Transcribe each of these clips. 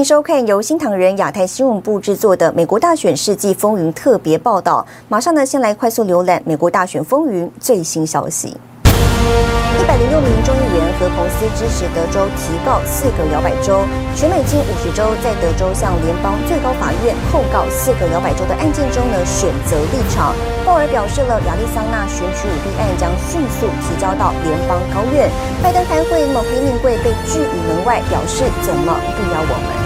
迎收看由新唐人亚太新闻部制作的《美国大选世纪风云》特别报道。马上呢，先来快速浏览美国大选风云最新消息。一百零六名众议员和彭斯支持德州提告四个摇摆州，全美近五十州在德州向联邦最高法院控告四个摇摆州的案件中呢，选择立场。鲍尔表示了亚利桑那选举舞弊案将迅速提交到联邦高院。拜登开会，某黑命贵被拒于门外，表示怎么不邀我们？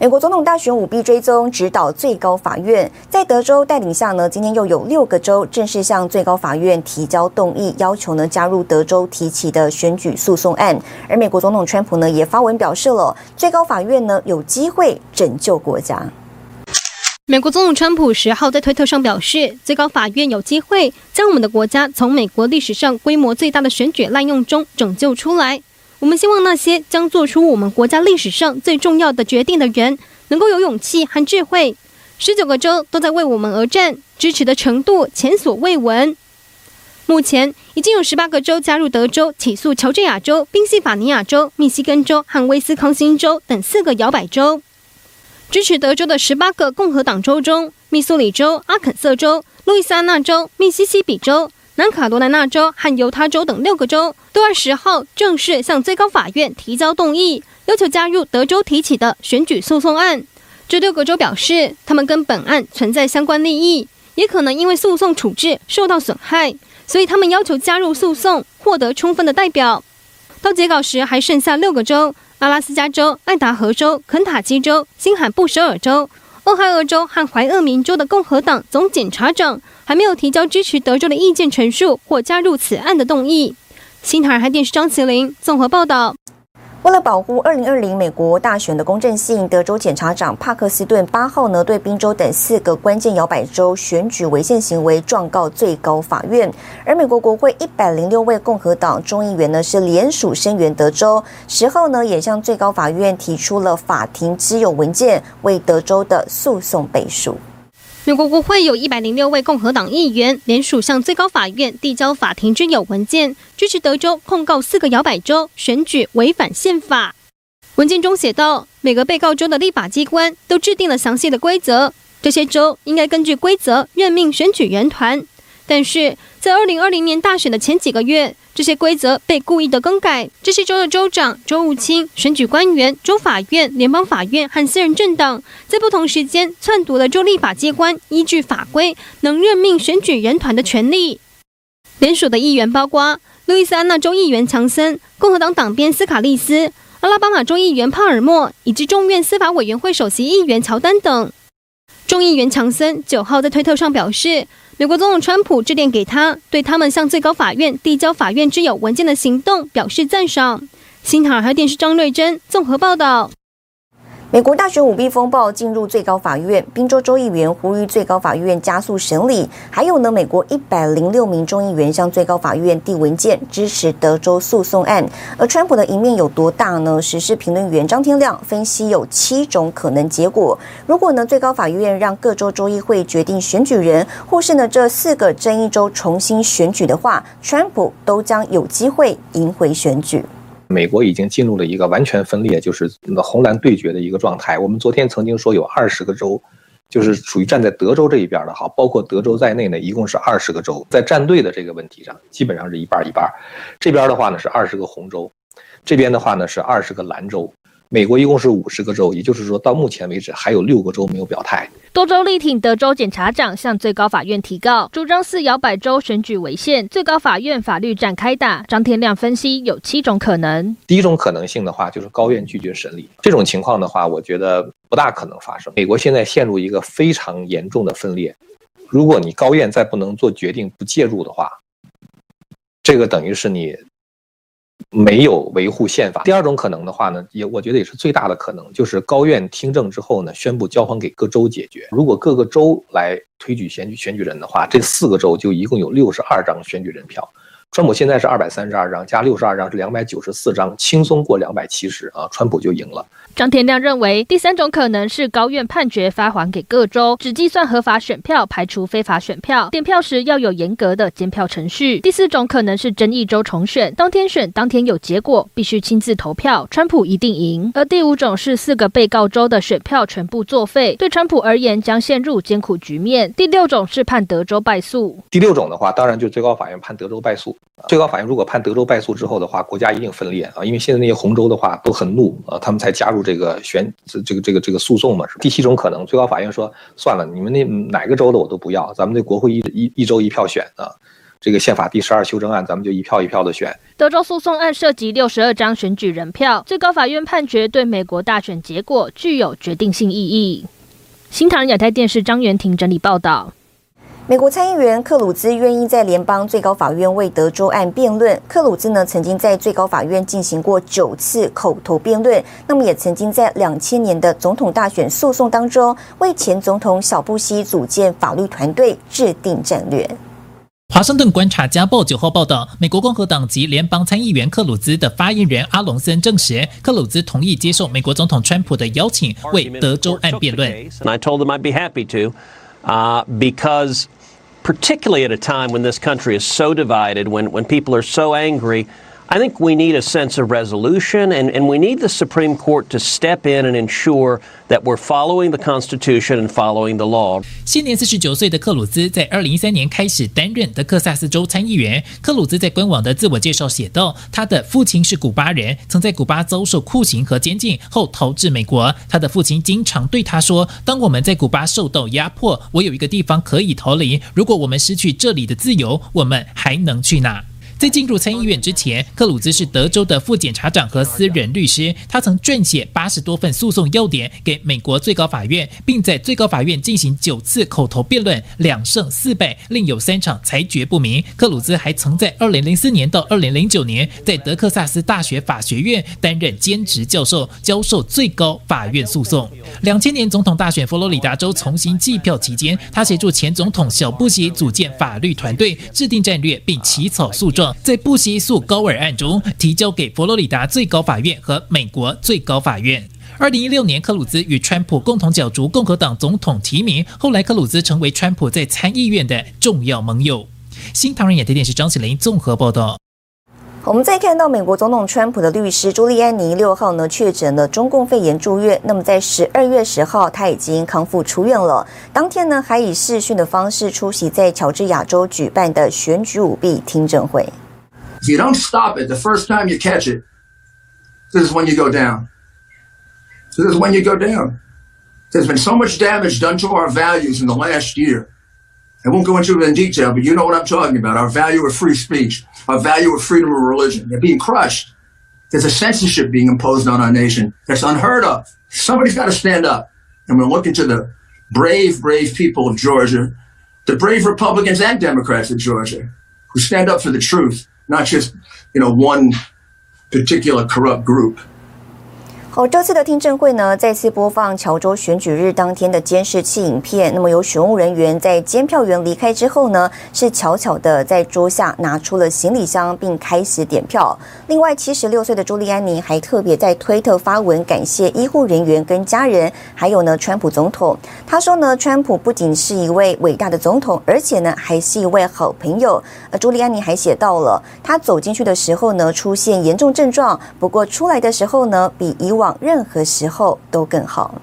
美国总统大选舞弊追踪指导最高法院，在德州带领下呢，今天又有六个州正式向最高法院提交动议，要求呢加入德州提起的选举诉讼案。而美国总统川普呢也发文表示了，最高法院呢有机会拯救国家。美国总统川普十号在推特上表示，最高法院有机会将我们的国家从美国历史上规模最大的选举滥用中拯救出来。我们希望那些将做出我们国家历史上最重要的决定的人，能够有勇气和智慧。十九个州都在为我们而战，支持的程度前所未闻。目前已经有十八个州加入德州起诉乔治亚州、宾夕法尼亚州、密西根州和威斯康星州等四个摇摆州。支持德州的十八个共和党州中，密苏里州、阿肯色州、路易斯安那州、密西西比州。南卡罗来纳州和犹他州等六个州都二十号正式向最高法院提交动议，要求加入德州提起的选举诉讼案。这六个州表示，他们跟本案存在相关利益，也可能因为诉讼处置受到损害，所以他们要求加入诉讼，获得充分的代表。到截稿时，还剩下六个州：阿拉斯加州、爱达荷州、肯塔基州、新罕布什尔州。俄亥俄州和怀俄明州的共和党总检察长还没有提交支持德州的意见陈述或加入此案的动议。新唐人电视张麒麟综合报道。为了保护二零二零美国大选的公正性，德州检察长帕克斯顿八号呢对宾州等四个关键摇摆州选举违宪行为状告最高法院。而美国国会一百零六位共和党众议员呢是联署声援德州，十号呢也向最高法院提出了法庭之友文件，为德州的诉讼背书。美国国会有一百零六位共和党议员联署向最高法院递交法庭之友文件，支持德州控告四个摇摆州选举违反宪法。文件中写道，每个被告州的立法机关都制定了详细的规则，这些州应该根据规则任命选举人团。但是在二零二零年大选的前几个月，这些规则被故意的更改。这些州的州长、州务卿、选举官员、州法院、联邦法院和私人政党，在不同时间篡夺了州立法机关依据法规能任命选举人团的权利。联署的议员包括路易斯安那州议员强森、共和党党鞭斯卡利斯、阿拉巴马州议员帕尔默以及众院司法委员会首席议员乔丹等。众议员强森九号在推特上表示，美国总统川普致电给他，对他们向最高法院递交法院之友文件的行动表示赞赏。新唐人电视张瑞珍综合报道。美国大选舞弊风暴进入最高法院，宾州州议员呼吁最高法院加速审理。还有呢，美国一百零六名众议员向最高法院递文件，支持德州诉讼案。而川普的赢面有多大呢？时事评论员张天亮分析有七种可能结果。如果呢，最高法院让各州州议会决定选举人，或是呢这四个争议州重新选举的话，川普都将有机会赢回选举。美国已经进入了一个完全分裂，就是那红蓝对决的一个状态。我们昨天曾经说有二十个州，就是属于站在德州这一边的哈，包括德州在内呢，一共是二十个州。在站队的这个问题上，基本上是一半一半。这边的话呢是二十个红州，这边的话呢是二十个蓝州。美国一共是五十个州，也就是说到目前为止还有六个州没有表态。多州力挺德州检察长向最高法院提告，主张四摇摆州选举违宪。最高法院法律战开打。张天亮分析有七种可能。第一种可能性的话，就是高院拒绝审理。这种情况的话，我觉得不大可能发生。美国现在陷入一个非常严重的分裂，如果你高院再不能做决定、不介入的话，这个等于是你。没有维护宪法。第二种可能的话呢，也我觉得也是最大的可能，就是高院听证之后呢，宣布交还给各州解决。如果各个州来推举选举选举人的话，这四个州就一共有六十二张选举人票。川普现在是二百三十二张，加六十二张是两百九十四张，轻松过两百七十啊，川普就赢了。张天亮认为，第三种可能是高院判决发还给各州，只计算合法选票，排除非法选票。点票时要有严格的监票程序。第四种可能是争议州重选，当天选当天有结果，必须亲自投票，川普一定赢。而第五种是四个被告州的选票全部作废，对川普而言将陷入艰苦局面。第六种是判德州败诉。第六种的话，当然就最高法院判德州败诉。最高法院如果判德州败诉之后的话，国家一定分裂啊，因为现在那些红州的话都很怒啊，他们才加入这个选这个这个这个诉讼嘛。是第七种可能，最高法院说算了，你们那哪个州的我都不要，咱们这国会一一一周一票选啊。这个宪法第十二修正案，咱们就一票一票的选。德州诉讼案涉及六十二张选举人票，最高法院判决对美国大选结果具有决定性意义。新唐人亚太电视张元婷整理报道。美国参议员克鲁兹愿意在联邦最高法院为德州案辩论。克鲁兹呢，曾经在最高法院进行过九次口头辩论，那么也曾经在两千年的总统大选诉讼当中，为前总统小布希组建法律团队，制定战略。华盛顿观察家报九号报道，美国共和党籍联邦参议员克鲁兹的发言人阿隆森证实，克鲁兹同意接受美国总统川普的邀请，为德州案辩论。And I told him I'd be happy to, uh, because particularly at a time when this country is so divided, when when people are so angry. I think we need a sense of resolution, and, and we need the Supreme Court to step in and ensure that we're following the Constitution and following the law. 现年四十九岁的克鲁兹在二零一三年开始担任德克萨斯州参议员。克鲁兹在官网的自我介绍写道：“他的父亲是古巴人，曾在古巴遭受酷刑和监禁后逃至美国。他的父亲经常对他说：‘当我们在古巴受到压迫，我有一个地方可以逃离。如果我们失去这里的自由，我们还能去哪？’”在进入参议院之前，克鲁兹是德州的副检察长和私人律师。他曾撰写八十多份诉讼要点给美国最高法院，并在最高法院进行九次口头辩论，两胜四败，另有三场裁决不明。克鲁兹还曾在二零零四年到二零零九年在德克萨斯大学法学院担任兼职教授，教授最高法院诉讼。两千年总统大选佛罗里达州重新计票期间，他协助前总统小布希组建法律团队，制定战略，并起草诉状。在布希诉高尔案中，提交给佛罗里达最高法院和美国最高法院。二零一六年，克鲁兹与川普共同角逐共和党总统提名，后来克鲁兹成为川普在参议院的重要盟友。新唐人亚太电视张起麟综合报道。我们再看到美国总统川普的律师朱利安尼六号呢确诊了中共肺炎住院，那么在十二月十号他已经康复出院了。当天呢还以视讯的方式出席在乔治亚州举办的选举舞弊听证会。If you don't stop it the first time you catch it, this is when you go down. This is when you go down. There's been so much damage done to our values in the last year. I won't go into it in detail, but you know what I'm talking about. Our value of free speech, our value of freedom of religion. They're being crushed. There's a censorship being imposed on our nation that's unheard of. Somebody's got to stand up. And we're looking to the brave, brave people of Georgia, the brave Republicans and Democrats of Georgia, who stand up for the truth not just, you know, one particular corrupt group. 好，这次的听证会呢，再次播放乔州选举日当天的监视器影片。那么，有选务人员在监票员离开之后呢，是悄悄的在桌下拿出了行李箱，并开始点票。另外，七十六岁的朱利安尼还特别在推特发文感谢医护人员跟家人，还有呢，川普总统。他说呢，川普不仅是一位伟大的总统，而且呢，还是一位好朋友。呃朱利安尼还写到了，他走进去的时候呢，出现严重症状，不过出来的时候呢，比以往任何时候都更好。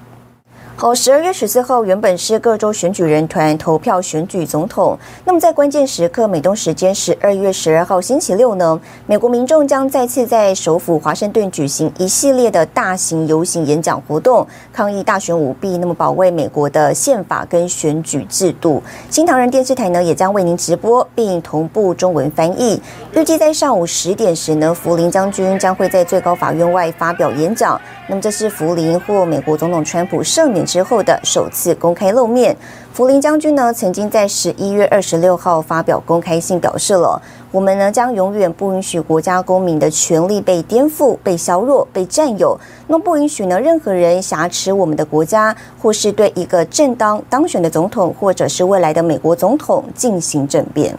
好，十二月十四号原本是各州选举人团投票选举总统。那么在关键时刻，美东时间十二月十二号星期六呢，美国民众将再次在首府华盛顿举行一系列的大型游行演讲活动，抗议大选舞弊，那么保卫美国的宪法跟选举制度。新唐人电视台呢也将为您直播并同步中文翻译。预计在上午十点时呢，福林将军将会在最高法院外发表演讲。那么这是福林获美国总统川普赦免之后的首次公开露面。福林将军呢，曾经在十一月二十六号发表公开信，表示了我们呢将永远不允许国家公民的权利被颠覆、被削弱、被占有。那么不允许呢任何人挟持我们的国家，或是对一个正当当选的总统，或者是未来的美国总统进行政变。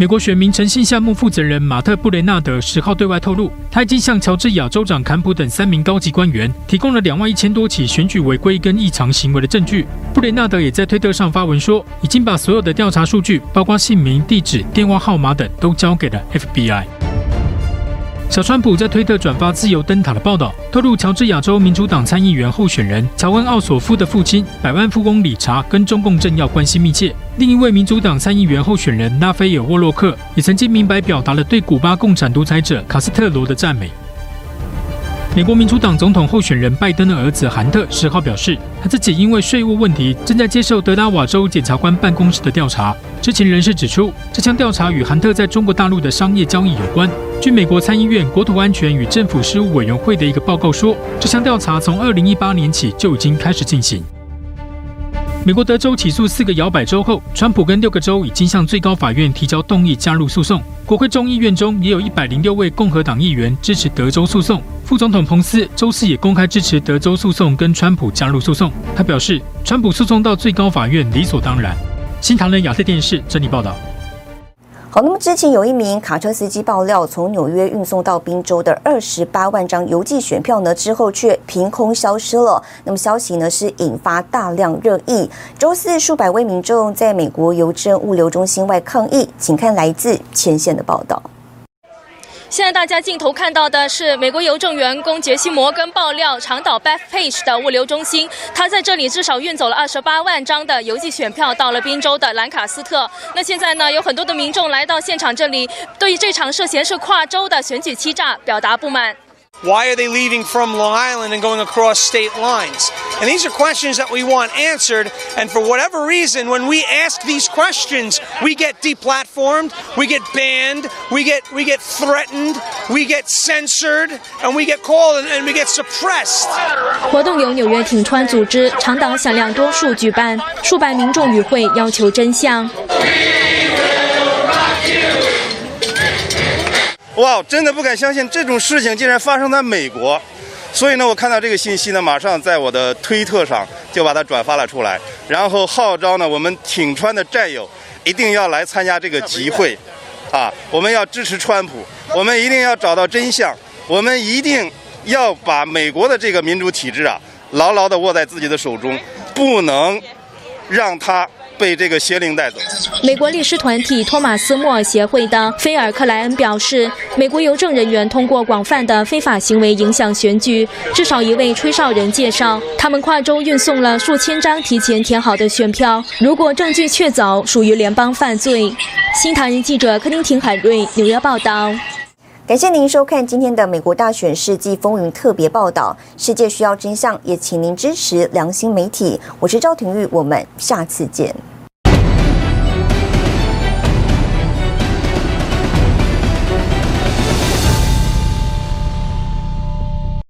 美国选民诚信项目负责人马特·布雷纳德十号对外透露，他已经向乔治亚州长坎普等三名高级官员提供了两万一千多起选举违规跟异常行为的证据。布雷纳德也在推特上发文说，已经把所有的调查数据，包括姓名、地址、电话号码等，都交给了 FBI。小川普在推特转发自由灯塔的报道，透露乔治亚州民主党参议员候选人乔恩·奥索夫的父亲百万富翁理查跟中共政要关系密切。另一位民主党参议员候选人拉斐尔·沃洛克也曾经明白表达了对古巴共产独裁者卡斯特罗的赞美。美国民主党总统候选人拜登的儿子韩特十号表示，他自己因为税务问题正在接受德拉瓦州检察官办公室的调查。知情人士指出，这项调查与韩特在中国大陆的商业交易有关。据美国参议院国土安全与政府事务委员会的一个报告说，这项调查从二零一八年起就已经开始进行。美国德州起诉四个摇摆州后，川普跟六个州已经向最高法院提交动议加入诉讼。国会众议院中也有一百零六位共和党议员支持德州诉讼。副总统彭斯周四也公开支持德州诉讼，跟川普加入诉讼。他表示，川普诉讼到最高法院理所当然。新唐人亚太电视整理报道。好，那么之前有一名卡车司机爆料，从纽约运送到宾州的二十八万张邮寄选票呢，之后却凭空消失了。那么消息呢是引发大量热议。周四，数百位民众在美国邮政物流中心外抗议，请看来自前线的报道。现在大家镜头看到的是美国邮政员工杰西·摩根爆料，长岛 Bethpage 的物流中心，他在这里至少运走了二十八万张的邮寄选票到了宾州的兰卡斯特。那现在呢，有很多的民众来到现场这里，对于这场涉嫌是跨州的选举欺诈表达不满。Why are they leaving from Long Island and going across state lines? And these are questions that we want answered. And for whatever reason, when we ask these questions, we get deplatformed, we get banned, we get we get threatened, we get censored, and we get called and, and we get suppressed. 活动由纽约挺川组织，长党响亮多数举办，数百民众与会要求真相。 哇，真的不敢相信这种事情竟然发生在美国，所以呢，我看到这个信息呢，马上在我的推特上就把它转发了出来，然后号召呢我们挺川的战友一定要来参加这个集会，啊，我们要支持川普，我们一定要找到真相，我们一定要把美国的这个民主体制啊牢牢地握在自己的手中，不能让它。被这个邪灵带走。美国律师团体托马斯·莫尔协会的菲尔·克莱恩表示，美国邮政人员通过广泛的非法行为影响选举。至少一位吹哨人介绍，他们跨州运送了数千张提前填好的选票。如果证据确凿，属于联邦犯罪。新唐人记者柯丁廷海瑞纽约报道。感谢您收看今天的美国大选世纪风云特别报道。世界需要真相，也请您支持良心媒体。我是赵廷玉，我们下次见。